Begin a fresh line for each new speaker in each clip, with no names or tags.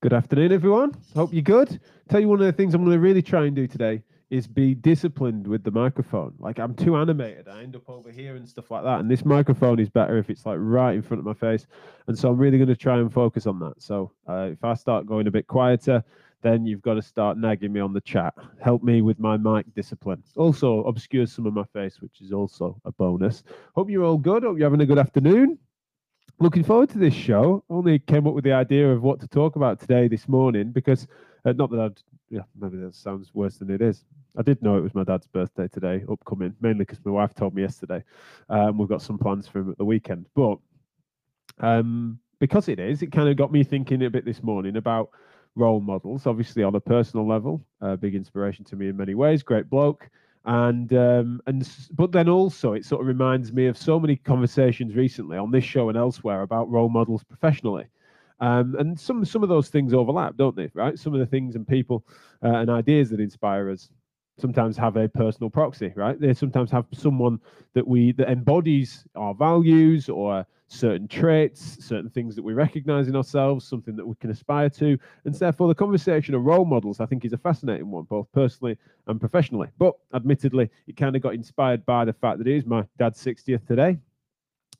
Good afternoon, everyone. Hope you're good. Tell you one of the things I'm going to really try and do today is be disciplined with the microphone. Like I'm too animated. I end up over here and stuff like that. And this microphone is better if it's like right in front of my face. And so I'm really going to try and focus on that. So uh, if I start going a bit quieter, then you've got to start nagging me on the chat. Help me with my mic discipline. Also obscures some of my face, which is also a bonus. Hope you're all good. Hope you're having a good afternoon looking forward to this show. Only came up with the idea of what to talk about today this morning because uh, not that I'd yeah maybe that sounds worse than it is. I did know it was my dad's birthday today, upcoming, mainly because my wife told me yesterday. Um, we've got some plans for him at the weekend, but um, because it is, it kind of got me thinking a bit this morning about role models. Obviously, on a personal level, a big inspiration to me in many ways. Great bloke and um, and but then also it sort of reminds me of so many conversations recently on this show and elsewhere about role models professionally. Um, and some some of those things overlap, don't they? Right? Some of the things and people uh, and ideas that inspire us sometimes have a personal proxy, right? They sometimes have someone that we that embodies our values or certain traits, certain things that we recognize in ourselves, something that we can aspire to. And therefore, the conversation of role models, I think, is a fascinating one, both personally and professionally. But admittedly, it kind of got inspired by the fact that it is my dad's 60th today.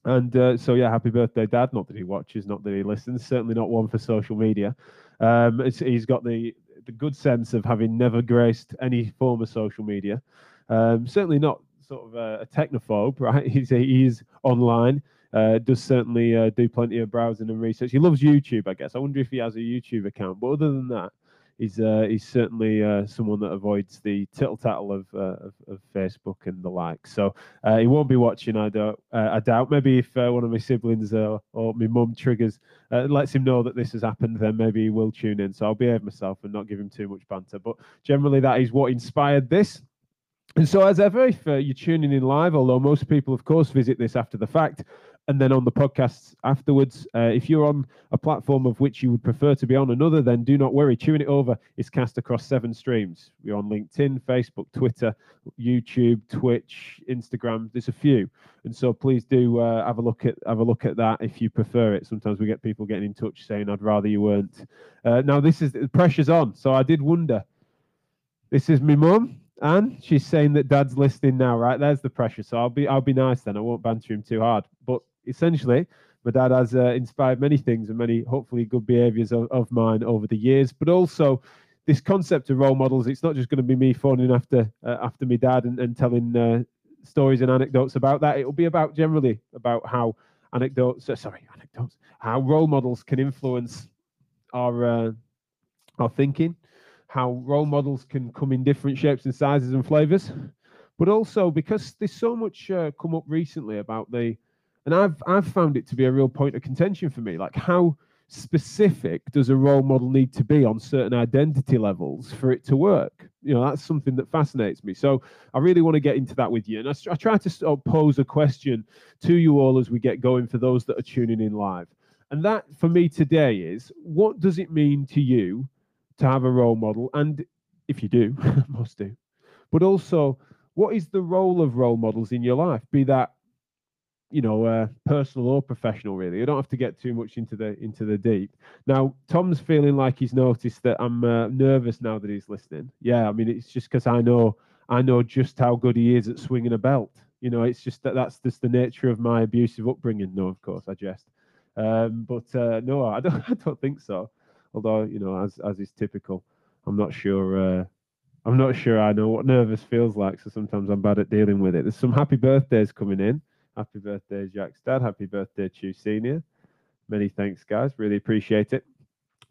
And uh, so, yeah, happy birthday, Dad. Not that he watches, not that he listens, certainly not one for social media. Um, he's got the, the good sense of having never graced any form of social media. Um, certainly not sort of a, a technophobe, right? He's, he's online. Uh, does certainly uh, do plenty of browsing and research. He loves YouTube, I guess. I wonder if he has a YouTube account. But other than that, he's uh, he's certainly uh, someone that avoids the tittle tattle of, uh, of, of Facebook and the like. So uh, he won't be watching. I don't. Uh, I doubt. Maybe if uh, one of my siblings or my mum triggers lets him know that this has happened, then maybe he will tune in. So I'll behave myself and not give him too much banter. But generally, that is what inspired this. And so, as ever, if you're tuning in live, although most people, of course, visit this after the fact, and then on the podcasts afterwards. Uh, if you're on a platform of which you would prefer to be on another, then do not worry. Tune it over is cast across seven streams. We're on LinkedIn, Facebook, Twitter, YouTube, Twitch, Instagram. There's a few, and so please do uh, have a look at have a look at that if you prefer it. Sometimes we get people getting in touch saying, "I'd rather you weren't." Uh, now this is the pressure's on, so I did wonder. This is my mum. And she's saying that dad's listening now, right? There's the pressure. So I'll be I'll be nice then. I won't banter him too hard. But essentially, my dad has uh, inspired many things and many, hopefully, good behaviors of, of mine over the years. But also, this concept of role models, it's not just going to be me phoning after uh, after my dad and, and telling uh, stories and anecdotes about that. It will be about generally about how anecdotes, uh, sorry, anecdotes, how role models can influence our uh, our thinking, how role models can come in different shapes and sizes and flavors, but also because there's so much uh, come up recently about the and I've I've found it to be a real point of contention for me. Like how specific does a role model need to be on certain identity levels for it to work? You know, that's something that fascinates me. So I really want to get into that with you. And I, I try to sort of pose a question to you all as we get going for those that are tuning in live. And that for me today is what does it mean to you to have a role model? And if you do, most do, but also what is the role of role models in your life? Be that you know, uh, personal or professional. Really, I don't have to get too much into the into the deep. Now, Tom's feeling like he's noticed that I'm uh, nervous now that he's listening. Yeah, I mean, it's just because I know I know just how good he is at swinging a belt. You know, it's just that that's just the nature of my abusive upbringing. No, of course, I jest. Um, but uh, no, I don't. I don't think so. Although, you know, as as is typical, I'm not sure. Uh, I'm not sure I know what nervous feels like. So sometimes I'm bad at dealing with it. There's some happy birthdays coming in. Happy birthday, Jack's dad. Happy birthday, Chew Senior. Many thanks, guys. Really appreciate it.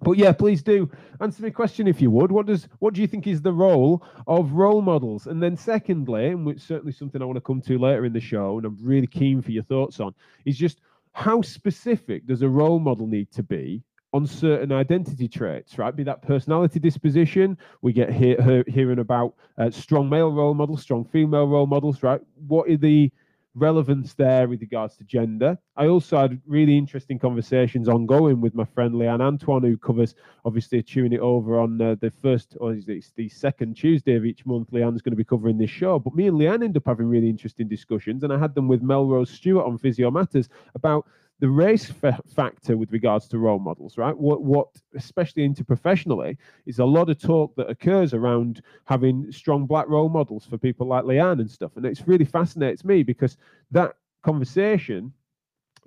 But yeah, please do answer a question if you would. What does what do you think is the role of role models? And then secondly, and which certainly something I want to come to later in the show, and I'm really keen for your thoughts on, is just how specific does a role model need to be on certain identity traits, right? Be that personality disposition. We get hear, hearing about uh, strong male role models, strong female role models, right? What are the relevance there with regards to gender. I also had really interesting conversations ongoing with my friend Leanne Antoine, who covers obviously tuning it over on uh, the first or is it the second Tuesday of each month. Leanne's going to be covering this show, but me and Leanne end up having really interesting discussions, and I had them with Melrose Stewart on Physio Matters about the race fa- factor with regards to role models, right? What, what, especially interprofessionally, is a lot of talk that occurs around having strong black role models for people like Leanne and stuff. And it's really fascinates me because that conversation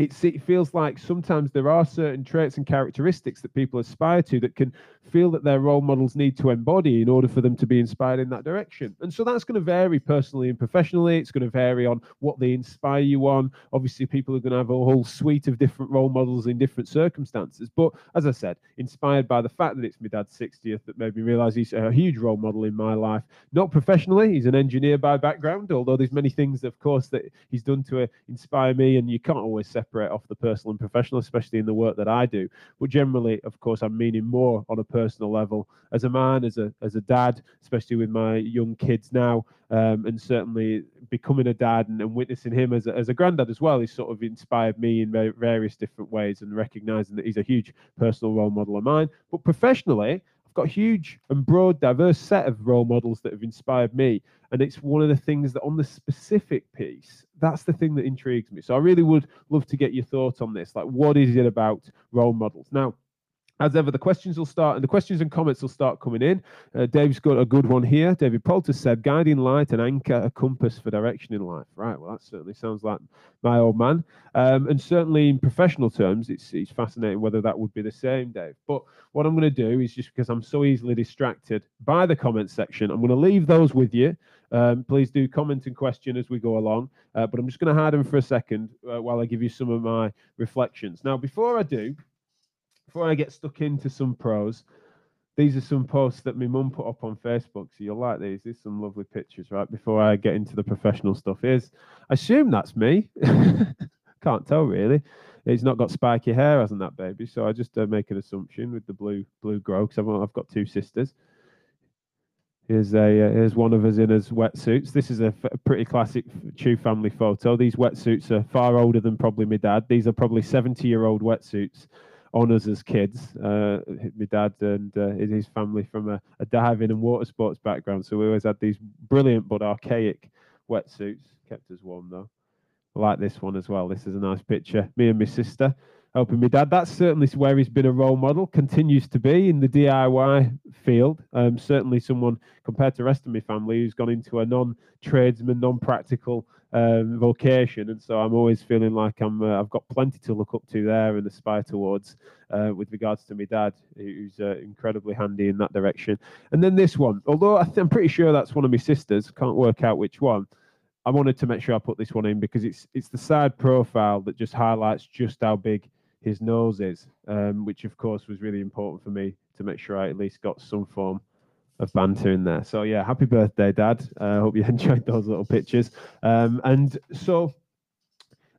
it's, it feels like sometimes there are certain traits and characteristics that people aspire to that can feel that their role models need to embody in order for them to be inspired in that direction. And so that's going to vary personally and professionally. It's going to vary on what they inspire you on. Obviously, people are going to have a whole suite of different role models in different circumstances. But as I said, inspired by the fact that it's my dad's 60th that made me realize he's a huge role model in my life. Not professionally, he's an engineer by background, although there's many things, of course, that he's done to inspire me, and you can't always separate off the personal and professional, especially in the work that I do. But generally, of course, I'm meaning more on a personal level as a man, as a as a dad, especially with my young kids now, um, and certainly becoming a dad and, and witnessing him as a, as a granddad as well. He's sort of inspired me in various different ways, and recognizing that he's a huge personal role model of mine. But professionally, I've got a huge and broad, diverse set of role models that have inspired me. And it's one of the things that on the specific piece, that's the thing that intrigues me. So I really would love to get your thoughts on this. Like, what is it about role models? Now, as ever, the questions will start, and the questions and comments will start coming in. Uh, Dave's got a good one here. David Poulter said, guiding light, an anchor, a compass for direction in life. Right, well, that certainly sounds like my old man. Um, and certainly in professional terms, it's, it's fascinating whether that would be the same, Dave. But what I'm going to do is just because I'm so easily distracted by the comment section, I'm going to leave those with you. Um, please do comment and question as we go along. Uh, but I'm just going to hide them for a second uh, while I give you some of my reflections. Now, before I do, before I get stuck into some pros, these are some posts that my mum put up on Facebook. So you'll like these. There's some lovely pictures, right? Before I get into the professional stuff, is I assume that's me. Can't tell really. He's not got spiky hair, hasn't that baby? So I just uh, make an assumption with the blue blue grow because I've, I've got two sisters. Here's a uh, here's one of us in his wetsuits. This is a, pretty classic Chew family photo. These wetsuits are far older than probably my dad. These are probably 70 year old wetsuits on us as kids. Uh, my dad and uh, his family from a, a, diving and water sports background, so we always had these brilliant but archaic wetsuits. Kept us warm though. I like this one as well. This is a nice picture. Me and my sister helping my dad. That's certainly where he's been a role model, continues to be in the DIY field. Um, certainly someone compared to the rest of my family who's gone into a non-tradesman, non-practical um, vocation, and so I'm always feeling like I'm uh, I've got plenty to look up to there and aspire towards uh, with regards to my dad, who's uh, incredibly handy in that direction. And then this one, although I am pretty sure that's one of my sisters, can't work out which one. I wanted to make sure I put this one in because it's it's the side profile that just highlights just how big his nose is, um, which of course was really important for me to make sure I at least got some form of banter in there. So yeah, happy birthday, Dad. I uh, hope you enjoyed those little pictures. Um, and so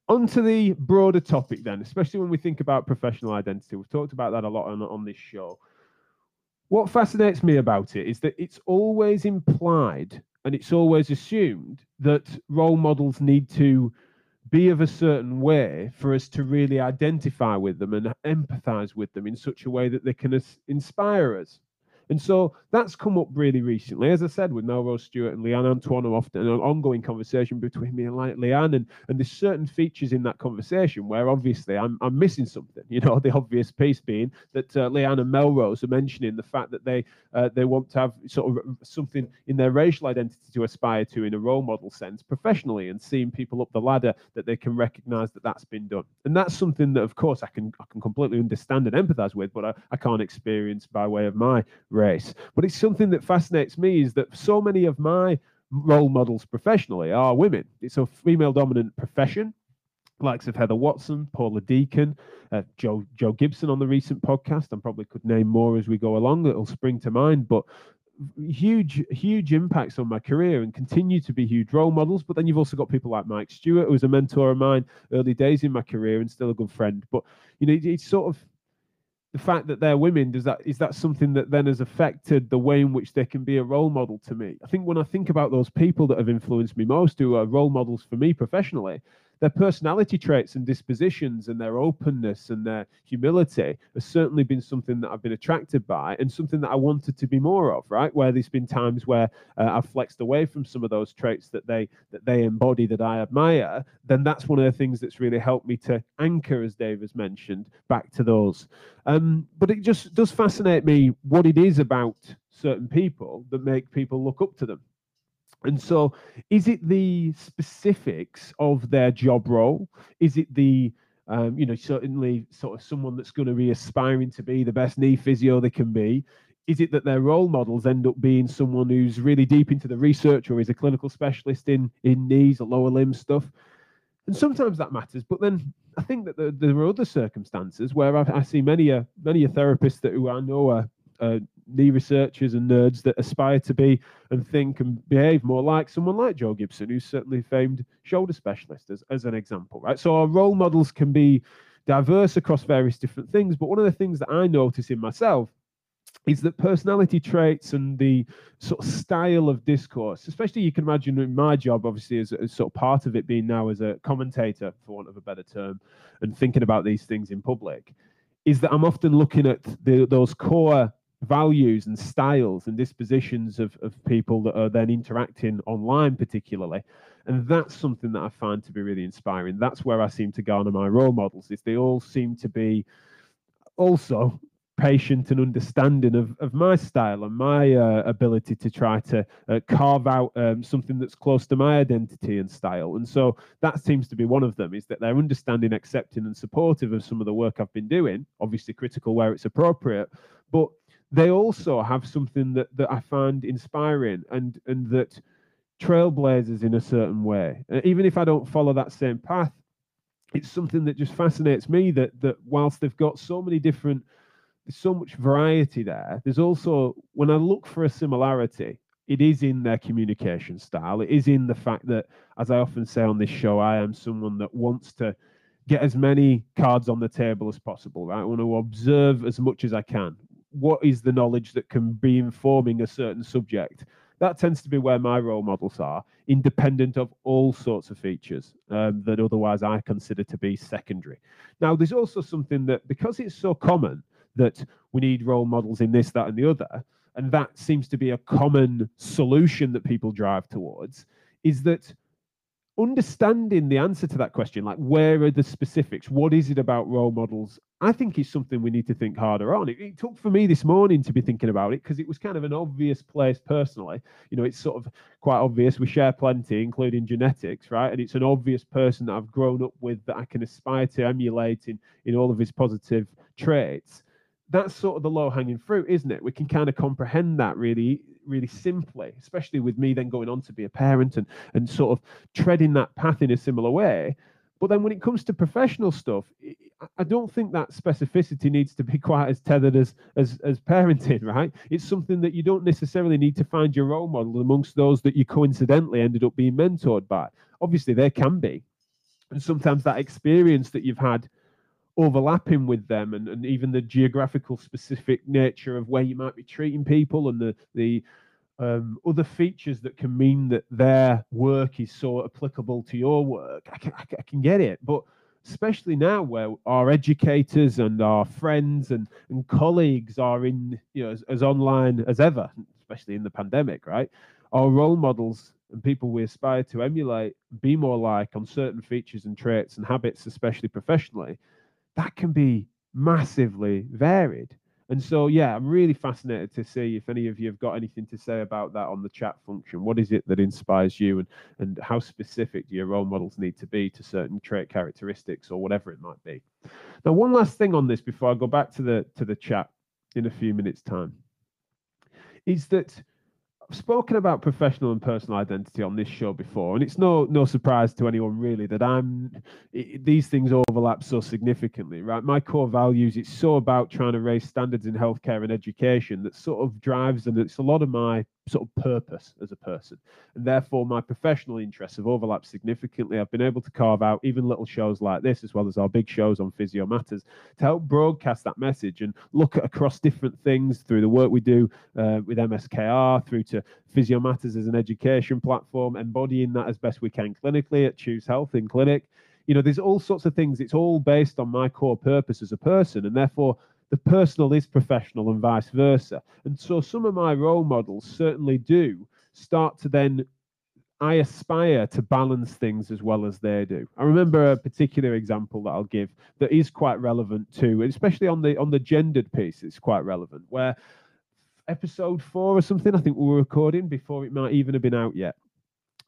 onto the broader topic then, especially when we think about professional identity. We've talked about that a lot on, on this show. What fascinates me about it is that it's always implied and it's always assumed that role models need to be of a certain way for us to really identify with them and empathize with them in such a way that they can inspire us. And so that's come up really recently. As I said, with Melrose Stewart and Leanne Antoine, often an ongoing conversation between me and Leanne, and, and there's certain features in that conversation where obviously I'm, I'm missing something. You know, the obvious piece being that uh, Leanne and Melrose are mentioning the fact that they uh, they want to have sort of something in their racial identity to aspire to in a role model sense professionally, and seeing people up the ladder that they can recognise that that's been done. And that's something that, of course, I can I can completely understand and empathise with, but I, I can't experience by way of my race. But it's something that fascinates me is that so many of my role models professionally are women. It's a female dominant profession. Likes of Heather Watson, Paula Deacon, uh, Joe Jo Gibson on the recent podcast. I probably could name more as we go along. It'll spring to mind, but huge huge impacts on my career and continue to be huge role models but then you've also got people like mike stewart who was a mentor of mine early days in my career and still a good friend but you know it's sort of the fact that they're women does that is that something that then has affected the way in which they can be a role model to me? I think when i think about those people that have influenced me most who are role models for me professionally their personality traits and dispositions and their openness and their humility has certainly been something that I've been attracted by and something that I wanted to be more of, right? Where there's been times where uh, I've flexed away from some of those traits that they that they embody that I admire, then that's one of the things that's really helped me to anchor, as Dave has mentioned, back to those. Um, but it just does fascinate me what it is about certain people that make people look up to them. And so, is it the specifics of their job role? Is it the um, you know, certainly sort of someone that's going to be aspiring to be the best knee physio they can be. Is it that their role models end up being someone who's really deep into the research or is a clinical specialist in in knees or lower limb stuff? And sometimes that matters, but then I think that there, there are other circumstances where I, I see many a many a therapist that who I know are knee researchers and nerds that aspire to be and think and behave more like someone like Jo Gibson, who's certainly famed shoulder specialist, as, as an example, right? So our role models can be diverse across various different things. But one of the things that I notice in myself is that personality traits and the sort of style of discourse, especially you can imagine in my job, obviously, as, as, sort of part of it being now as a commentator, for want of a better term, and thinking about these things in public, is that I'm often looking at the, those core values and styles and dispositions of, of people that are then interacting online particularly and that's something that i find to be really inspiring that's where i seem to garner my role models is they all seem to be also patient and understanding of, of my style and my uh, ability to try to uh, carve out um, something that's close to my identity and style. And so that seems to be one of them is that they're understanding, accepting, and supportive of some of the work I've been doing, obviously critical where it's appropriate, but they also have something that, that I find inspiring and, and that trailblazers in a certain way. Uh, even if I don't follow that same path, it's something that just fascinates me that that whilst they've got so many different there's so much variety there there's also when i look for a similarity it is in their communication style. It is in the fact that as i often say on this show i am someone that wants to get as many cards on the table as possible right? I want to observe as much as i can what is the knowledge that can be informing a certain subject? That tends to be where my role models are independent of all sorts of features um, that otherwise i consider to be secondary. Now there's also something that because it's so common that we need role models in this that and the other and that seems to be a common solution that people drive towards is that understanding the answer to that question, like where are the specifics? What is it about role models? I think is something we need to think harder on. It, it took for me this morning to be thinking about it because it was kind of an obvious place personally. You know, it's sort of quite obvious. We share plenty, including genetics, right? And it's an obvious person that I've grown up with that I can aspire to emulate in, in all of his positive traits that's sort of the low hanging fruit, isn't it? We can kind of comprehend that really, really simply, especially with me then going on to be a parent and, and sort of treading that path in a similar way. But then when it comes to professional stuff, I don't think that specificity needs to be quite as tethered as, as, as parenting, right? It's something that you don't necessarily need to find your role model amongst those that you coincidentally ended up being mentored by. Obviously, there can be. And sometimes that experience that you've had overlapping with them and, and even the geographical specific nature of where you might be treating people and the the um, other features that can mean that their work is so applicable to your work. I can, I can get it. But especially now where our educators and our friends and, and colleagues are in you know as, as online as ever especially in the pandemic right? Our role models and people we aspire to emulate be more like on certain features and traits and habits especially professionally that can be massively varied. And so, yeah, I'm really fascinated to see if any of you have got anything to say about that on the chat function. What is it that inspires you, and and how specific do your role models need to be to certain trait characteristics or whatever it might be? Now, one last thing on this before I go back to the to the chat in a few minutes' time is that spoken about professional and personal identity on this show before, and it's no no surprise to anyone really that I'm it, these things overlap so significantly, right? My core values it's so about trying to raise standards in healthcare and education that sort of drives and it's a lot of my sort of purpose as a person. And therefore, my professional interests have overlapped significantly. I've been able to carve out even little shows like this, as well as our big shows on Physio Matters, to help broadcast that message and look at across different things through the work we do uh, with MSKR, through to Physio Matters as an education platform, embodying that as best we can clinically at Choose Health in clinic you know, there's all sorts of things. It's all based on my core purpose as a person, and therefore the personal is professional and vice versa. And so some of my role models certainly do start to then I aspire to balance things as well as they do. I remember a particular example that I'll give that is quite relevant too, especially on the on the gendered piece. It's quite relevant where episode four or something. I think we were recording before it might even have been out yet.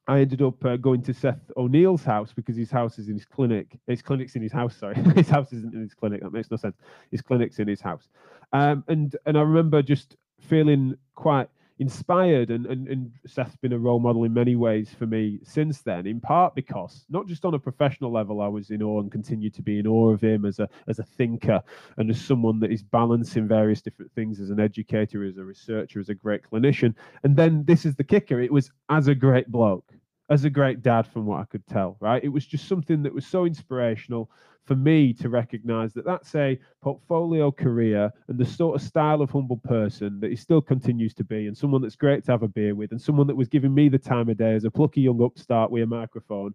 I ended up uh, going to Seth O'Neill's house because his house is in his clinic. His clinic's in his house. Sorry, his house isn't in his clinic. That makes no sense. His clinic's in his house. Um, and and I remember just feeling quite inspired and, and, and Seth's been a role model in many ways for me since then, in part because not just on a professional level, I was in awe and continue to be in awe of him as a as a thinker and as someone that is balancing various different things as an educator, as a researcher, as a great clinician. And then this is the kicker, it was as a great bloke, as a great dad from what I could tell, right? It was just something that was so inspirational for me to recognize that that's a portfolio career and the sort of style of humble person that he still continues to be, and someone that's great to have a beer with, and someone that was giving me the time of day as a plucky young upstart with a microphone.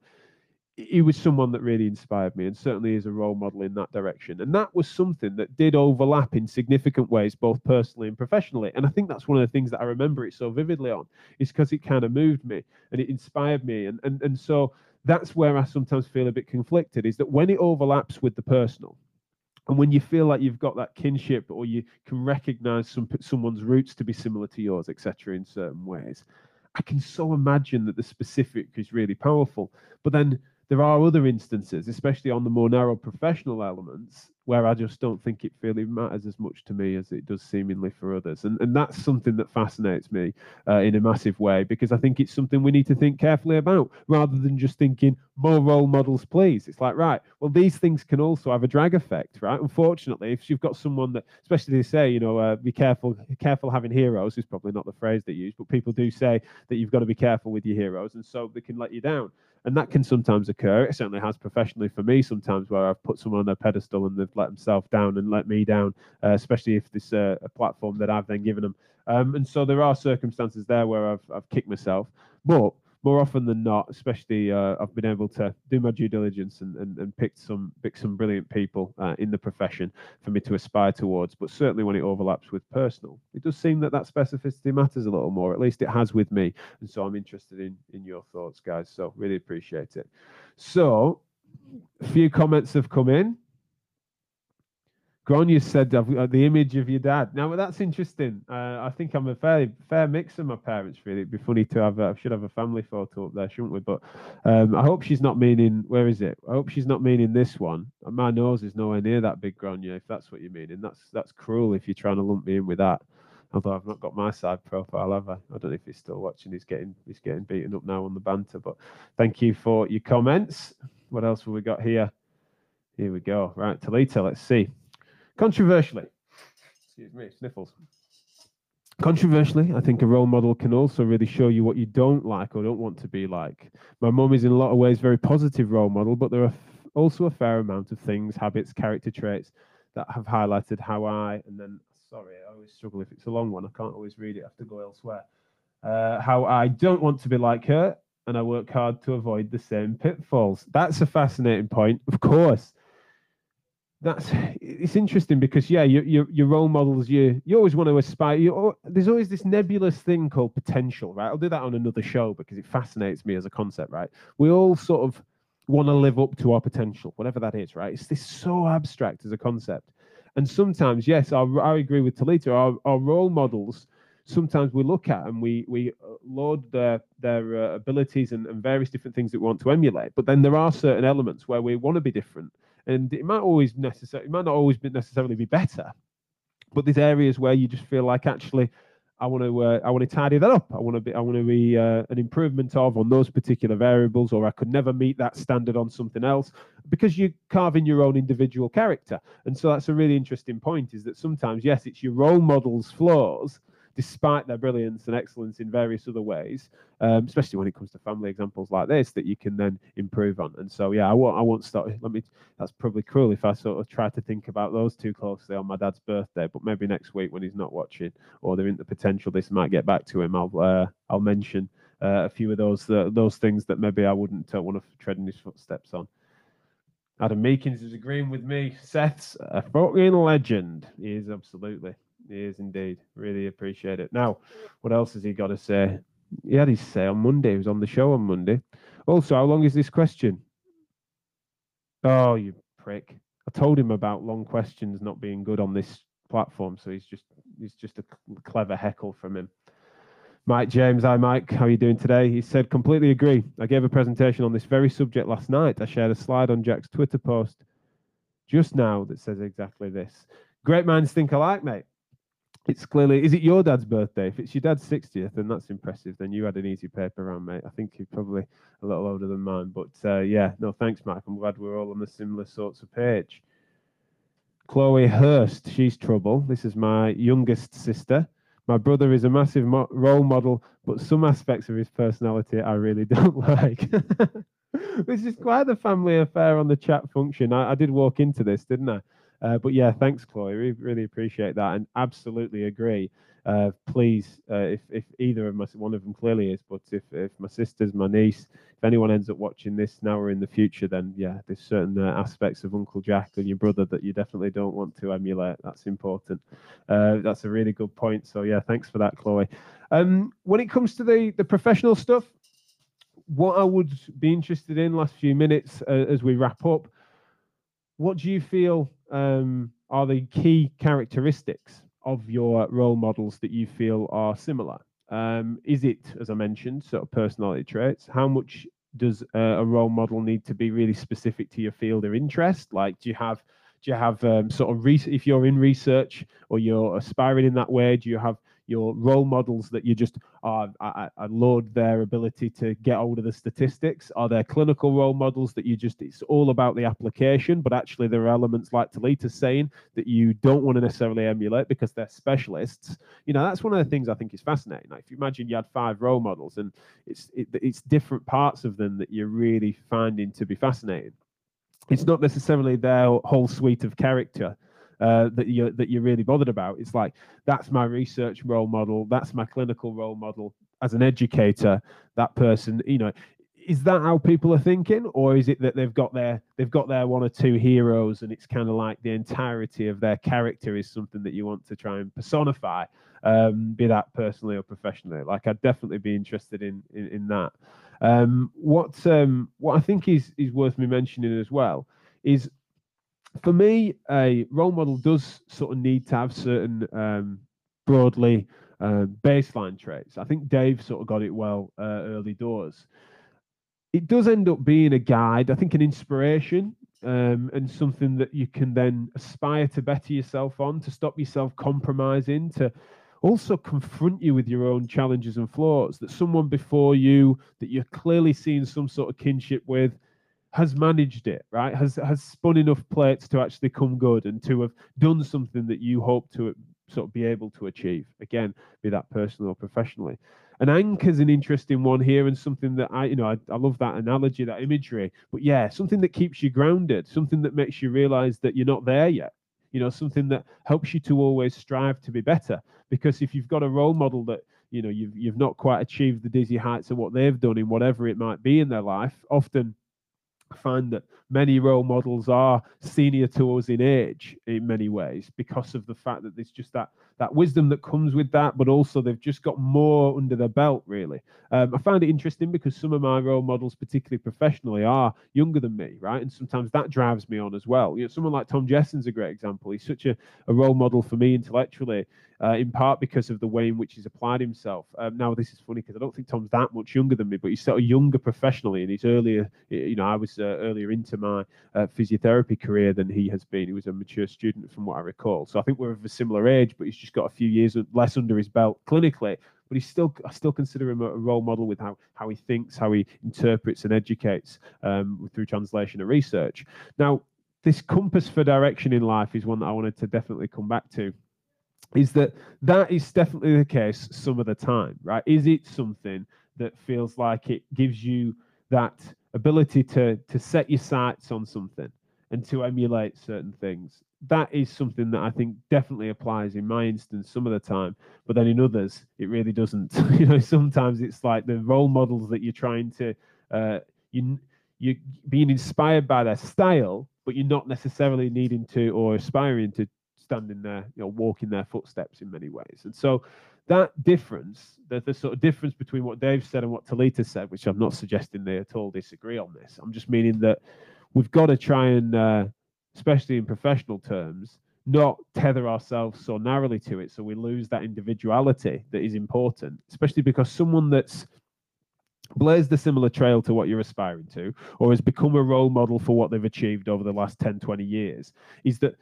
He was someone that really inspired me and certainly is a role model in that direction. And that was something that did overlap in significant ways, both personally and professionally. And I think that's one of the things that I remember it so vividly on, is because it kind of moved me and it inspired me. And and and so that's where I sometimes feel a bit conflicted is that when it overlaps with the personal, and when you feel like you've got that kinship or you can recognize some someone's roots to be similar to yours, etc., in certain ways, I can so imagine that the specific is really powerful. But then there are other instances, especially on the more narrow professional elements, where I just don't think it really matters as much to me as it does seemingly for others. And, and that's something that fascinates me uh, in a massive way because I think it's something we need to think carefully about rather than just thinking more role models, please. It's like, right, well, these things can also have a drag effect, right? Unfortunately, if you've got someone that, especially they say, you know, uh, be careful, careful having heroes is probably not the phrase they use, but people do say that you've got to be careful with your heroes and so they can let you down and that can sometimes occur. It certainly has professionally for me sometimes where I've put someone on a pedestal and they've let themselves down and let me down, uh, especially if this uh, a platform that I've then given them. Um, and so there are circumstances there where I've I've kicked myself, but more often than not, especially uh, I've been able to do my due diligence and, and, and pick some pick some brilliant people uh, in the profession for me to aspire towards. But certainly when it overlaps with personal, it does seem that that specificity matters a little more. At least it has with me, and so I'm interested in in your thoughts, guys. So really appreciate it. So a few comments have come in. Grania said got the image of your dad. Now that's interesting. Uh, I think I'm a fairly fair mix of my parents. Really, it'd be funny to have. A, should have a family photo up there, shouldn't we? But um, I hope she's not meaning. Where is it? I hope she's not meaning this one. My nose is nowhere near that big, Grania. If that's what you mean, and that's that's cruel. If you're trying to lump me in with that. Although I've not got my side profile, have I? I don't know if he's still watching. He's getting he's getting beaten up now on the banter. But thank you for your comments. What else have we got here? Here we go. Right, Talita. Let's see. Controversially, excuse me, sniffles. Controversially, I think a role model can also really show you what you don't like or don't want to be like. My mum is in a lot of ways very positive role model, but there are also a fair amount of things, habits, character traits that have highlighted how I, and then, sorry, I always struggle if it's a long one. I can't always read it. I have to go elsewhere. Uh, how I don't want to be like her, and I work hard to avoid the same pitfalls. That's a fascinating point, of course that's it's interesting because yeah, your your, your role models, you you always want to aspire. You there's always this nebulous thing called potential, right? I'll do that on another show because it fascinates me as a concept, right? We all sort of want to live up to our potential, whatever that is, right? It's this so abstract as a concept, and sometimes, yes, I, I agree with Talita. Our, our role models sometimes we look at and we we uh, laud their their uh, abilities and, and various different things that we want to emulate. But then there are certain elements where we want to be different and it might always necessarily it might not always be necessarily be better but there's areas where you just feel like actually I want to uh, I want to tidy that up. I want to be I want to be uh, an improvement of on those particular variables, or I could never meet that standard on something else because you're carving your own individual character. And so that's a really interesting point. Is that sometimes yes, it's your role model's flaws, despite their brilliance and excellence in various other ways, um, especially when it comes to family examples like this, that you can then improve on. And so, yeah, I won't, I won't start. Let me. That's probably cruel if I sort of try to think about those too closely on my dad's birthday. But maybe next week when he's not watching, or there isn't the potential this might get back to him, I'll uh, I'll mention uh, a few of those uh, those things that maybe I wouldn't uh, want to tread in his footsteps on. Adam Meakins is agreeing with me. Seth's a fucking legend. He is absolutely. He is indeed. Really appreciate it. Now, what else has he got to say? He had his say on Monday. He was on the show on Monday. Also, how long is this question? Oh, you prick. I told him about long questions not being good on this platform, so he's just he's just a clever heckle from him. Mike James, hi Mike, how are you doing today? He said, completely agree. I gave a presentation on this very subject last night. I shared a slide on Jack's Twitter post just now that says exactly this. Great minds think alike, mate. It's clearly, is it your dad's birthday? If it's your dad's 60th, then that's impressive. Then you had an easy paper round, mate. I think you're probably a little older than mine. But uh, yeah, no, thanks, Mike. I'm glad we're all on the similar sorts of page. Chloe Hurst, she's trouble. This is my youngest sister. My brother is a massive mo role model, but some aspects of his personality I really don't like. this is quite the family affair on the chat function. I, I did walk into this, didn't I? Uh, but yeah, thanks, Chloe. We really appreciate that and absolutely agree. Uh, please, uh, if if either of my one of them clearly is, but if if my sisters, my niece, if anyone ends up watching this now or in the future, then yeah, there's certain uh, aspects of Uncle Jack and your brother that you definitely don't want to emulate. That's important. Uh, that's a really good point. So yeah, thanks for that, Chloe. Um, when it comes to the the professional stuff, what I would be interested in last few minutes uh, as we wrap up, what do you feel um, are the key characteristics of your role models that you feel are similar? Um, is it, as I mentioned, sort of personality traits? How much does uh, a role model need to be really specific to your field or interest? Like, do you have do you have um, sort of re- if you're in research or you're aspiring in that way? Do you have your role models that you just are I, I their ability to get hold of the statistics? Are there clinical role models that you just it's all about the application but actually there are elements like Talita's saying that you don't want to necessarily emulate because they're specialists. You know that's one of the things I think is fascinating. Like if you imagine you had five role models and it's it, it's different parts of them that you're really finding to be fascinating. It's not necessarily their whole suite of character uh, that you that you're really bothered about. It's like that's my research role model, that's my clinical role model as an educator. That person, you know, is that how people are thinking, or is it that they've got their they've got their one or two heroes, and it's kind of like the entirety of their character is something that you want to try and personify, um, be that personally or professionally? Like I'd definitely be interested in in, in that. Um, what um, what I think is is worth me mentioning as well is for me, a role model does sort of need to have certain um, broadly uh, baseline traits. I think Dave sort of got it well uh, early doors. It does end up being a guide, I think, an inspiration um, and something that you can then aspire to better yourself on, to stop yourself compromising, to also confront you with your own challenges and flaws. That someone before you that you're clearly seeing some sort of kinship with has managed it, right? Has has spun enough plates to actually come good and to have done something that you hope to sort of be able to achieve. Again, be that personally or professionally. An anchor's an interesting one here, and something that I, you know, I, I love that analogy, that imagery. But yeah, something that keeps you grounded, something that makes you realize that you're not there yet. You know, something that helps you to always strive to be better. Because if you've got a role model that you know you've you've not quite achieved the dizzy heights of what they've done in whatever it might be in their life, often find that many role models are senior to us in age in many ways because of the fact that there's just that that wisdom that comes with that, but also they've just got more under their belt, really. Um, I find it interesting because some of my role models, particularly professionally, are younger than me, right? And sometimes that drives me on as well. You know, someone like Tom Jesson's a great example. He's such a, a role model for me intellectually, uh, in part because of the way in which he's applied himself. Um, now, this is funny because I don't think Tom's that much younger than me, but he's sort of younger professionally, and he's earlier. You know, I was uh, earlier into my uh, physiotherapy career than he has been. He was a mature student, from what I recall. So I think we're of a similar age, but he's just got a few years less under his belt clinically. But he's still, I still consider him a role model with how how he thinks, how he interprets and educates um, through translation and research. Now, this compass for direction in life is one that I wanted to definitely come back to is that that is definitely the case some of the time, right? Is it something that feels like it gives you that ability to to set your sights on something and to emulate certain things? That is something that I think definitely applies in my instance some of the time, but then in others it really doesn't. you know, sometimes it's like the role models that you're trying to uh, you you being inspired by their style, but you're not necessarily needing to or aspiring to stand in their, you know, walk in their footsteps in many ways. And so that difference, the, the sort of difference between what Dave said and what Talita said, which I'm not suggesting they at all disagree on this. I'm just meaning that we've got to try and, uh, especially in professional terms, not tether ourselves so narrowly to it so we lose that individuality that is important, especially because someone that's blazed a similar trail to what you're aspiring to or has become a role model for what they've achieved over the last 10, 20 years is that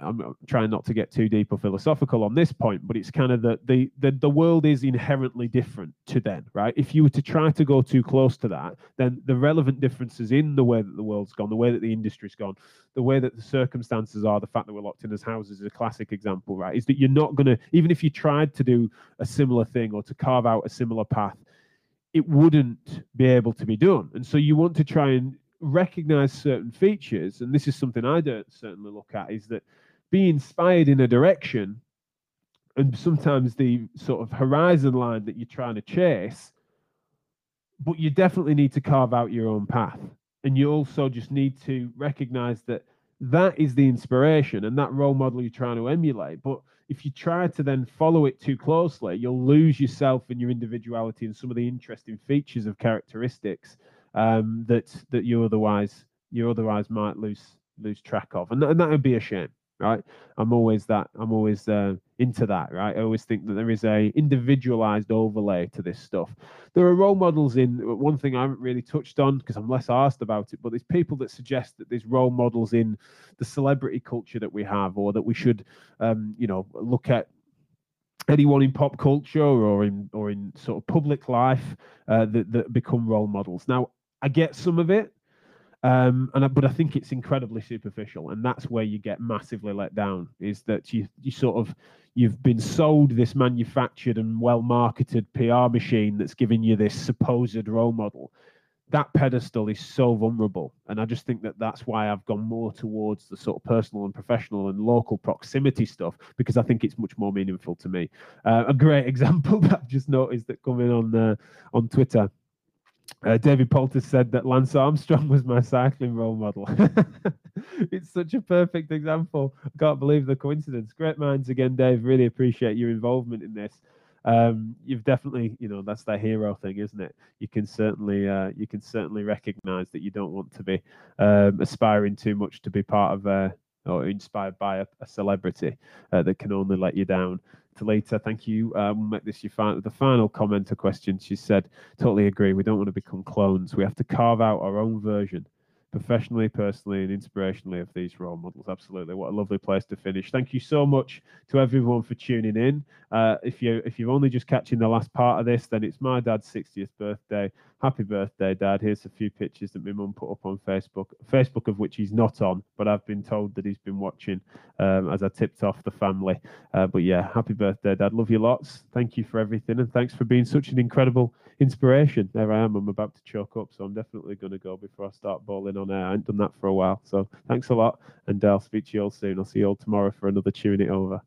I'm trying not to get too deep or philosophical on this point, but it's kind of that the, the the world is inherently different to then, right? If you were to try to go too close to that, then the relevant differences in the way that the world's gone, the way that the industry's gone, the way that the circumstances are, the fact that we're locked in as houses is a classic example, right? Is that you're not gonna, even if you tried to do a similar thing or to carve out a similar path, it wouldn't be able to be done. And so you want to try and recognize certain features, and this is something I don't certainly look at, is that be inspired in a direction and sometimes the sort of horizon line that you're trying to chase, but you definitely need to carve out your own path. And you also just need to recognize that that is the inspiration and that role model you're trying to emulate. But if you try to then follow it too closely, you'll lose yourself and your individuality and some of the interesting features of characteristics um, that that you otherwise you otherwise might lose lose track of, and, and that would be a shame right? I'm always that. I'm always uh, into that, right? I always think that there is a individualized overlay to this stuff. There are role models in one thing I haven't really touched on because I'm less asked about it, but there's people that suggest that there's role models in the celebrity culture that we have, or that we should, um, you know, look at anyone in pop culture or in or in sort of public life uh, that that become role models. Now, I get some of it. Um, and I, but I think it's incredibly superficial, and that's where you get massively let down. Is that you you sort of you've been sold this manufactured and well marketed PR machine that's giving you this supposed role model. That pedestal is so vulnerable, and I just think that that's why I've gone more towards the sort of personal and professional and local proximity stuff because I think it's much more meaningful to me. Uh, a great example that I've just noticed that coming on uh, on Twitter uh, David Poulter said that Lance Armstrong was my cycling role model. it's such a perfect example. I can't believe the coincidence. Great minds again, Dave. Really appreciate your involvement in this. Um, you've definitely, you know, that's that hero thing, isn't it? You can certainly, uh, you can certainly recognise that you don't want to be um, aspiring too much to be part of a or inspired by a, a celebrity uh, that can only let you down. Talita, thank you. Um, we'll make this your final, the final comment or question. She said, totally agree. We don't want to become clones. We have to carve out our own version professionally, personally, and inspirationally of these role models. Absolutely, what a lovely place to finish. Thank you so much to everyone for tuning in. Uh, if you if you're only just catching the last part of this, then it's my dad's 60th birthday. Happy birthday, Dad! Here's a few pictures that my mum put up on Facebook. Facebook of which he's not on, but I've been told that he's been watching um, as I tipped off the family. Uh, but yeah, happy birthday, Dad! Love you lots. Thank you for everything, and thanks for being such an incredible inspiration. There I am. I'm about to choke up, so I'm definitely going to go before I start bawling on air. I haven't done that for a while. So thanks a lot, and uh, I'll speak to you all soon. I'll see you all tomorrow for another tune it over.